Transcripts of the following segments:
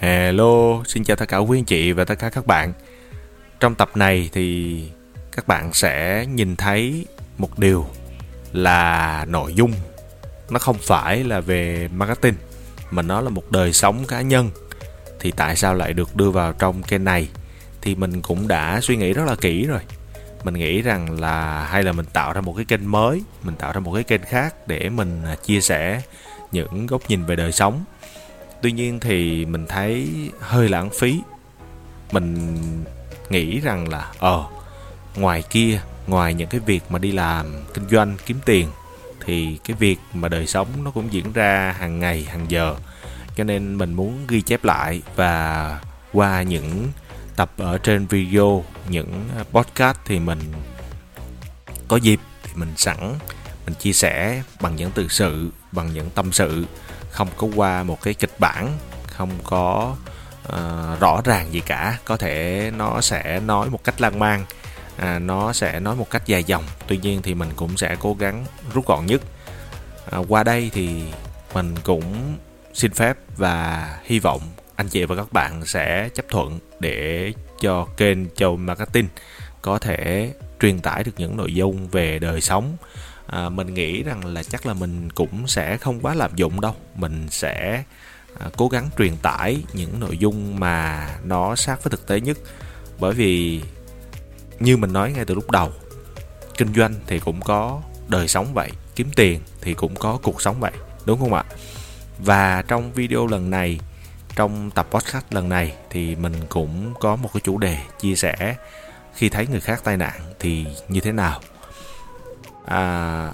Hello, xin chào tất cả quý anh chị và tất cả các bạn. Trong tập này thì các bạn sẽ nhìn thấy một điều là nội dung nó không phải là về marketing mà nó là một đời sống cá nhân. Thì tại sao lại được đưa vào trong kênh này? Thì mình cũng đã suy nghĩ rất là kỹ rồi. Mình nghĩ rằng là hay là mình tạo ra một cái kênh mới, mình tạo ra một cái kênh khác để mình à, chia sẻ những góc nhìn về đời sống tuy nhiên thì mình thấy hơi lãng phí. Mình nghĩ rằng là ờ ngoài kia, ngoài những cái việc mà đi làm kinh doanh, kiếm tiền, thì cái việc mà đời sống nó cũng diễn ra hàng ngày, hàng giờ. Cho nên mình muốn ghi chép lại và qua những tập ở trên video, những podcast thì mình có dịp thì mình sẵn, mình chia sẻ bằng những từ sự, bằng những tâm sự không có qua một cái kịch bản không có uh, rõ ràng gì cả. Có thể nó sẽ nói một cách lan man à, nó sẽ nói một cách dài dòng. Tuy nhiên thì mình cũng sẽ cố gắng rút gọn nhất. À, qua đây thì mình cũng xin phép và hy vọng anh chị và các bạn sẽ chấp thuận để cho kênh Châu Marketing có thể truyền tải được những nội dung về đời sống à, mình nghĩ rằng là chắc là mình cũng sẽ không quá lạm dụng đâu. Mình sẽ à, cố gắng truyền tải những nội dung mà nó sát với thực tế nhất. Bởi vì như mình nói ngay từ lúc đầu kinh doanh thì cũng có đời sống vậy kiếm tiền thì cũng có cuộc sống vậy đúng không ạ? Và trong video lần này trong tập podcast lần này thì mình cũng có một cái chủ đề chia sẻ. Khi thấy người khác tai nạn thì như thế nào? À,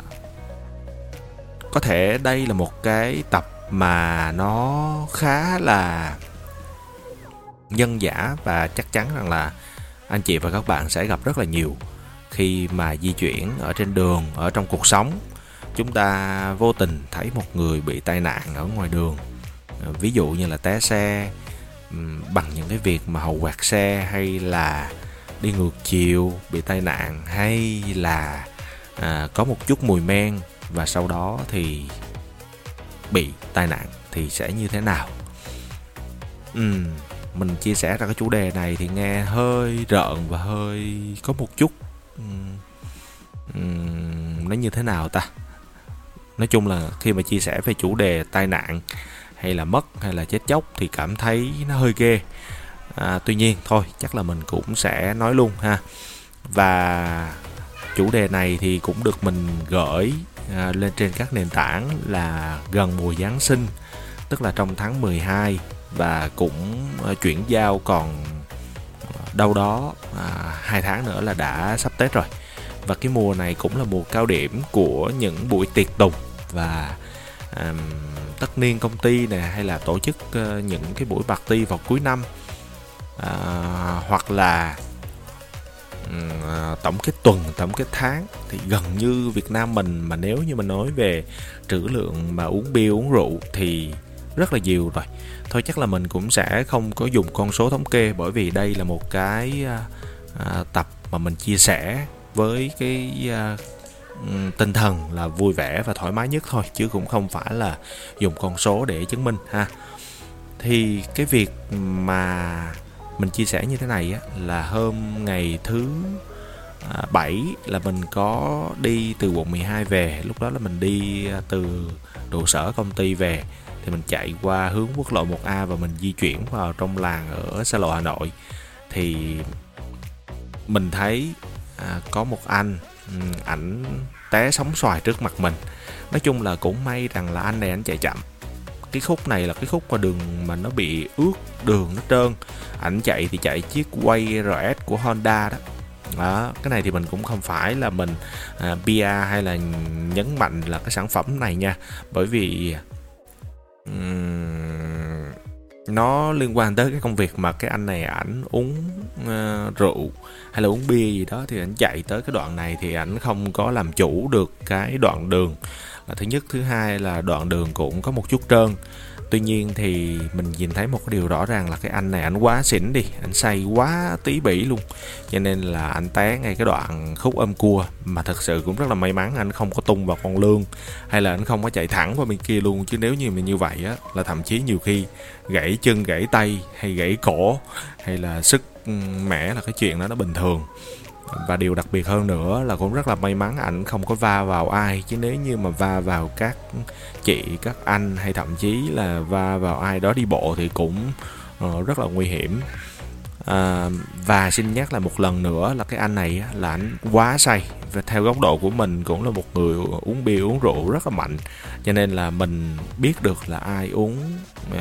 có thể đây là một cái tập mà nó khá là nhân giả và chắc chắn rằng là anh chị và các bạn sẽ gặp rất là nhiều khi mà di chuyển ở trên đường ở trong cuộc sống. Chúng ta vô tình thấy một người bị tai nạn ở ngoài đường. À, ví dụ như là té xe bằng những cái việc mà hậu quạt xe hay là đi ngược chiều bị tai nạn hay là à, có một chút mùi men và sau đó thì bị tai nạn thì sẽ như thế nào? Uhm, mình chia sẻ ra cái chủ đề này thì nghe hơi rợn và hơi có một chút um, nó như thế nào ta? Nói chung là khi mà chia sẻ về chủ đề tai nạn hay là mất hay là chết chóc thì cảm thấy nó hơi ghê. À, tuy nhiên thôi chắc là mình cũng sẽ nói luôn ha. Và chủ đề này thì cũng được mình gửi à, lên trên các nền tảng là gần mùa Giáng sinh tức là trong tháng 12 và cũng à, chuyển giao còn đâu đó à, hai tháng nữa là đã sắp Tết rồi. Và cái mùa này cũng là mùa cao điểm của những buổi tiệc tùng và à, tất niên công ty này hay là tổ chức à, những cái buổi party vào cuối năm. À, hoặc là Ừ, à, tổng kết tuần tổng kết tháng thì gần như Việt Nam mình mà nếu như mình nói về trữ lượng mà uống bia uống rượu thì rất là nhiều rồi. Thôi chắc là mình cũng sẽ không có dùng con số thống kê bởi vì đây là một cái à, à tập mà mình chia sẻ với cái à, ừ, tinh thần là vui vẻ và thoải mái nhất thôi chứ cũng không phải là dùng con số để chứng minh ha. Thì cái việc mà mình chia sẻ như thế này á là hôm ngày thứ à, 7 là mình có đi từ quận 12 về. Lúc đó là mình đi à, từ trụ sở công ty về. Thì mình chạy qua hướng quốc lộ 1A và mình di chuyển vào trong làng ở xa lộ Hà Nội. Thì mình thấy à, có một anh ảnh té sóng xoài trước mặt mình. Nói chung là cũng may rằng là anh này anh chạy chậm cái khúc này là cái khúc mà đường mà nó bị ướt đường nó trơn. Ảnh chạy thì chạy chiếc quay RS của Honda đó. Đó cái này thì mình cũng không phải là mình à, bia hay là nhấn mạnh là cái sản phẩm này nha. Bởi vì um, nó liên quan tới cái công việc mà cái anh này ảnh uống uh, rượu hay là uống bia gì đó thì ảnh chạy tới cái đoạn này thì ảnh không có làm chủ được cái đoạn đường thứ nhất, thứ hai là đoạn đường cũng có một chút trơn. Tuy nhiên thì mình nhìn thấy một cái điều rõ ràng là cái anh này anh quá xỉn đi anh say quá tí bỉ luôn. Cho nên là anh té ngay cái đoạn khúc âm cua mà thật sự cũng rất là may mắn anh không có tung vào con lương hay là anh không có chạy thẳng qua bên kia luôn. Chứ nếu như mình như vậy á, là thậm chí nhiều khi gãy chân, gãy tay hay gãy cổ hay là sức mẻ là cái chuyện đó nó bình thường và điều đặc biệt hơn nữa là cũng rất là may mắn ảnh không có va vào ai. Chứ nếu như mà va vào các chị các anh hay thậm chí là va vào ai đó đi bộ thì cũng uh, rất là nguy hiểm. À, và xin nhắc lại một lần nữa là cái anh này là anh quá say. Và theo góc độ của mình cũng là một người uống bia uống rượu rất là mạnh. Cho nên là mình biết được là ai uống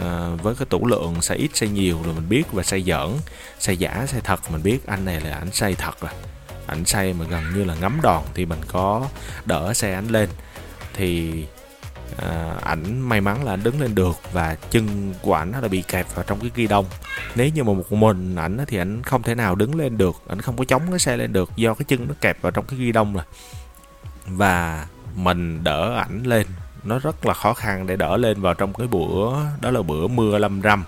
à, với cái tủ lượng say ít say nhiều rồi mình biết. Và say giỡn say giả say thật mình biết anh này là anh say thật rồi ảnh say mà gần như là ngắm đòn thì mình có đỡ xe ảnh lên. Thì à, ảnh may mắn là đứng lên được và chân của ảnh là bị kẹp vào trong cái ghi đông. Nếu như mà một mình ảnh thì ảnh không thể nào đứng lên được ảnh không có chống cái xe lên được do cái chân nó kẹp vào trong cái ghi đông rồi. Và mình đỡ ảnh lên nó rất là khó khăn để đỡ lên vào trong cái bữa đó là bữa mưa lâm râm.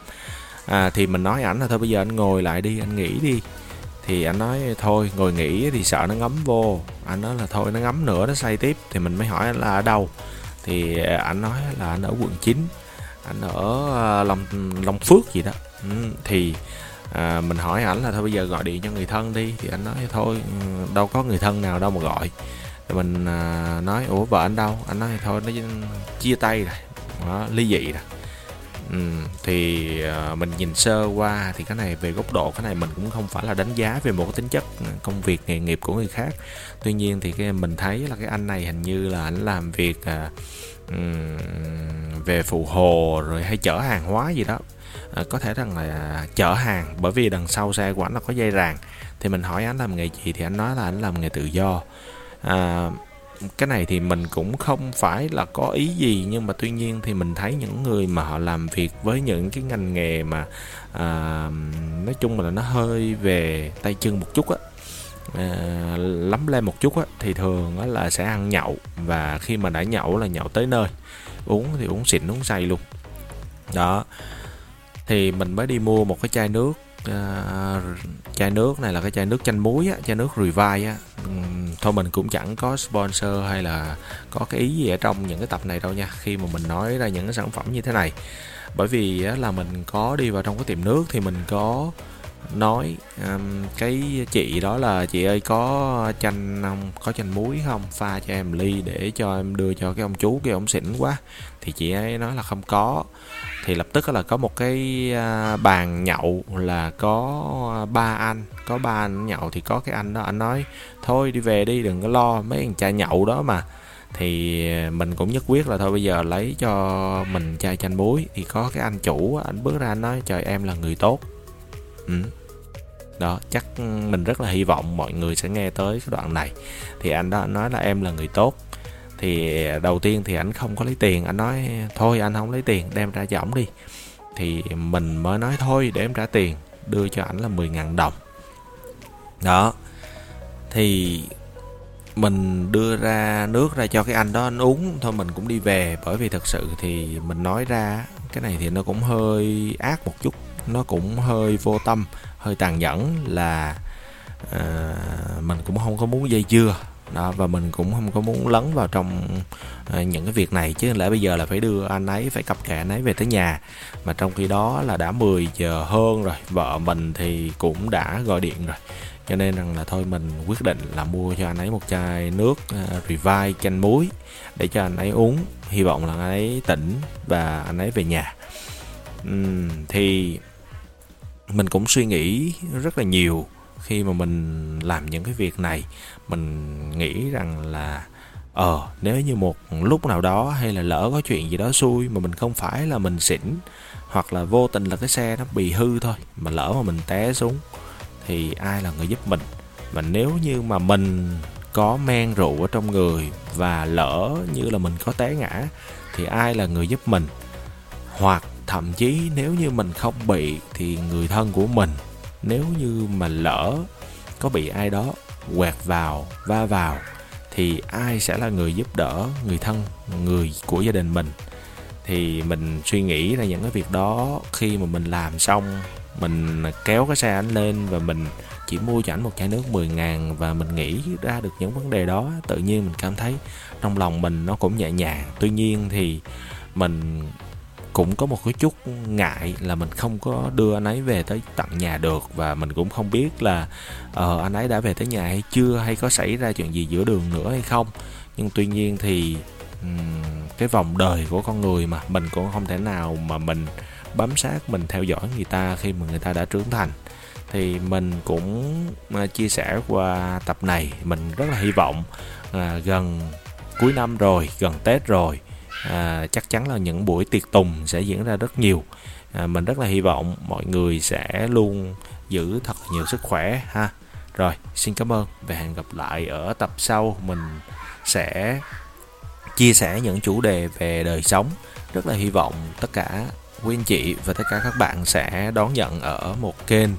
À, thì mình nói ảnh là thôi bây giờ anh ngồi lại đi anh nghỉ đi thì anh nói thôi ngồi nghỉ thì sợ nó ngấm vô. Anh nói là thôi nó ngấm nữa nó say tiếp. Thì mình mới hỏi anh là ở đâu? Thì ờ, anh nói là anh ở quận 9 anh ở ờ, Long Long Phước gì đó. Ừ, thì à, mình hỏi ảnh là thôi bây giờ gọi điện cho người thân đi. Thì anh nói thôi ừ, đâu có người thân nào đâu mà gọi. Thì mình à, nói ủa vợ anh đâu? Anh nói thôi nó ừ, chia tay rồi đó, ly dị rồi. Ừ, thì uh, mình nhìn sơ qua thì cái này về góc độ cái này mình cũng không phải là đánh giá về một cái tính chất ừ, công việc nghề nghiệp của người khác. Tuy nhiên thì cái mình thấy là cái anh này hình như là anh làm việc uh, về phụ hồ rồi hay chở hàng hóa gì đó. À, có thể rằng là chở hàng bởi vì đằng sau xe của anh là có dây ràng. Thì mình hỏi anh làm nghề gì thì anh nói là anh làm nghề tự do. À, cái này thì mình cũng không phải là có ý gì nhưng mà tuy nhiên thì mình thấy những người mà họ làm việc với những cái ngành nghề mà à, nói chung là nó hơi về tay chân một chút á à, lắm lên một chút á thì thường á là sẽ ăn nhậu. Và khi mà đã nhậu là nhậu tới nơi uống thì uống xịn uống say luôn. Đó thì mình mới đi mua một cái chai nước uh, chai nước này là cái chai nước chanh muối á chai nước revive á. Ừ, thôi mình cũng chẳng có sponsor hay là có cái ý gì ở trong những cái tập này đâu nha, khi mà mình nói ra những cái sản phẩm như thế này. Bởi vì là mình có đi vào trong cái tiệm nước thì mình có nói um, cái chị đó là chị ơi có chanh không? Có chanh muối không? Pha cho em ly để cho em đưa cho cái ông chú cái ông xỉn quá. Thì chị ấy nói là không có. Thì lập tức là có một cái à, bàn nhậu là có ba anh có ba anh nhậu thì có cái anh đó anh nói thôi đi về đi đừng có lo mấy thằng cha nhậu đó mà. Thì mình cũng nhất quyết là thôi bây giờ lấy cho mình chai chanh muối. Thì có cái anh chủ anh bước ra anh nói trời em là người tốt ừ. đó, chắc mình rất là hy vọng mọi người sẽ nghe tới cái đoạn này. Thì anh đó, anh nói là em là người tốt. Thì đầu tiên thì anh không có lấy tiền. Anh nói, thôi anh không lấy tiền, đem ra cho ổng đi. Thì mình mới nói, thôi để em trả tiền, đưa cho ảnh là 10.000 đồng. Đó. Thì mình đưa ra nước ra cho cái anh đó, anh uống. Thôi mình cũng đi về. Bởi vì thật sự thì mình nói ra, cái này thì nó cũng hơi ác một chút nó cũng hơi vô tâm hơi tàn nhẫn là à, mình cũng không có muốn dây dưa. Đó và mình cũng không có muốn lấn vào trong à, những cái việc này. Chứ lẽ bây giờ là phải đưa anh ấy phải cặp kè anh ấy về tới nhà. Mà trong khi đó là đã 10 giờ hơn rồi vợ mình thì cũng đã gọi điện rồi. Cho nên rằng là thôi mình quyết định là mua cho anh ấy một chai nước uh, revive chanh muối để cho anh ấy uống. Hy vọng là anh ấy tỉnh và anh ấy về nhà. Uhm, thì mình cũng suy nghĩ rất là nhiều khi mà mình làm những cái việc này. Mình nghĩ rằng là ờ nếu như một lúc nào đó hay là lỡ có chuyện gì đó xui mà mình không phải là mình xỉn hoặc là vô tình là cái xe nó bị hư thôi mà lỡ mà mình té xuống thì ai là người giúp mình? Mà nếu như mà mình có men rượu ở trong người và lỡ như là mình có té ngã thì ai là người giúp mình? Hoặc thậm chí nếu như mình không bị thì người thân của mình, nếu như mà lỡ có bị ai đó quẹt vào, va vào, thì ai sẽ là người giúp đỡ người thân, người của gia đình mình? Thì mình suy nghĩ là những cái việc đó, khi mà mình làm xong, mình kéo cái xe ảnh lên và mình chỉ mua cho ảnh một chai nước 10 ngàn và mình nghĩ ra được những vấn đề đó, tự nhiên mình cảm thấy trong lòng mình nó cũng nhẹ nhàng. Tuy nhiên thì mình cũng có một cái chút ngại là mình không có đưa anh ấy về tới tận nhà được và mình cũng không biết là uh, anh ấy đã về tới nhà hay chưa hay có xảy ra chuyện gì giữa đường nữa hay không. Nhưng tuy nhiên thì um, cái vòng đời của con người mà mình cũng không thể nào mà mình bám sát mình theo dõi người ta khi mà người ta đã trưởng thành. Thì mình cũng ờ, chia sẻ qua tập này mình rất là hy vọng à, gần cuối năm rồi gần tết rồi à, chắc chắn là những buổi tiệc tùng sẽ diễn ra rất nhiều. À, mình rất là hy vọng mọi người sẽ luôn giữ thật nhiều sức khỏe ha. Rồi xin cảm ơn và hẹn gặp lại ở tập sau. Mình sẽ chia sẻ những chủ đề về đời sống. Rất là hy vọng tất cả quý anh chị và tất cả các bạn sẽ đón nhận ở một kênh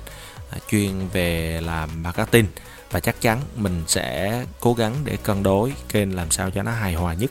à, chuyên về làm marketing. Và chắc chắn mình sẽ cố gắng để cân đối kênh làm sao cho nó hài hòa nhất.